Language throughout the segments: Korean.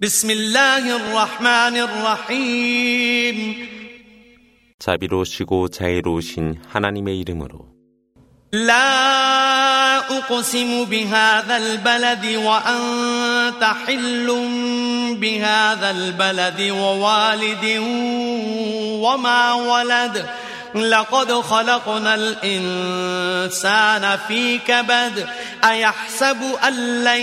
بسم الله الرحمن الرحيم 자비로우시고 자애로우신 하나님의 이름으로 لا أقسم بهذا البلد وأنت حل بهذا البلد ووالد وما ولد لقد خلقنا الإنسان في كبد أيحسب أن لن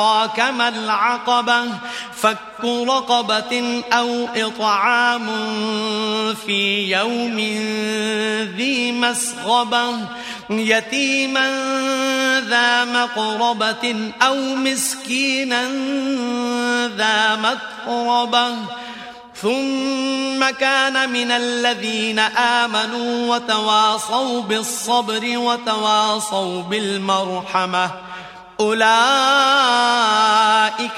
أدراك ما العقبة فك رقبة أو إطعام في يوم ذي مسغبة يتيما ذا مقربة أو مسكينا ذا متربة ثم كان من الذين آمنوا وتواصوا بالصبر وتواصوا بالمرحمة أولئك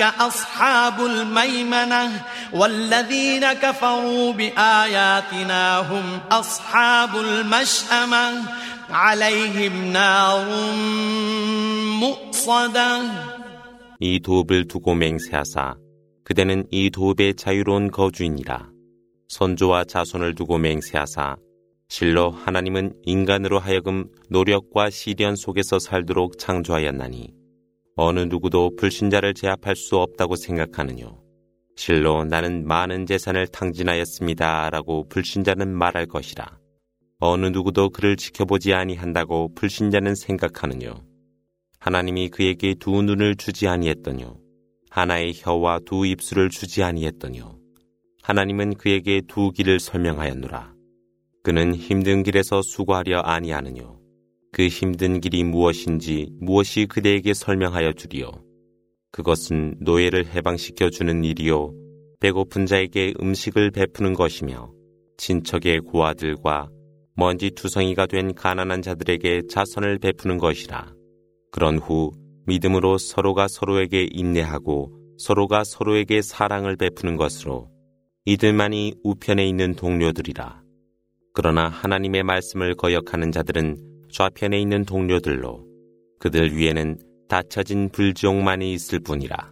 أصحاب الميمنة والذين كفروا بآياتنا هم أصحاب المشأمة عليهم نار مؤصدة 이 도읍을 두고 맹세하사 그대는 이 도읍의 자유로운 거주이니라 선조와 자손을 두고 맹세하사 실로 하나님은 인간으로 하여금 노력과 시련 속에서 살도록 창조하였나니 어느 누구도 불신자를 제압할 수 없다고 생각하느뇨. 실로 나는 많은 재산을 탕진하였습니다. 라고 불신자는 말할 것이라. 어느 누구도 그를 지켜보지 아니한다고 불신자는 생각하느뇨. 하나님이 그에게 두 눈을 주지 아니했더뇨. 하나의 혀와 두 입술을 주지 아니했더뇨. 하나님은 그에게 두 길을 설명하였노라. 그는 힘든 길에서 수고하려 아니하느뇨. 그 힘든 길이 무엇인지 무엇이 그대에게 설명하여 주리요. 그것은 노예를 해방시켜 주는 일이요. 배고픈 자에게 음식을 베푸는 것이며 친척의 고아들과 먼지 투성이가 된 가난한 자들에게 자선을 베푸는 것이라. 그런 후 믿음으로 서로가 서로에게 인내하고 서로가 서로에게 사랑을 베푸는 것으로 이들만이 우편에 있는 동료들이라. 그러나 하나님의 말씀을 거역하는 자들은 좌편에 있는 동료들로 그들 위에는 닫혀진 불지옥만이 있을 뿐이라.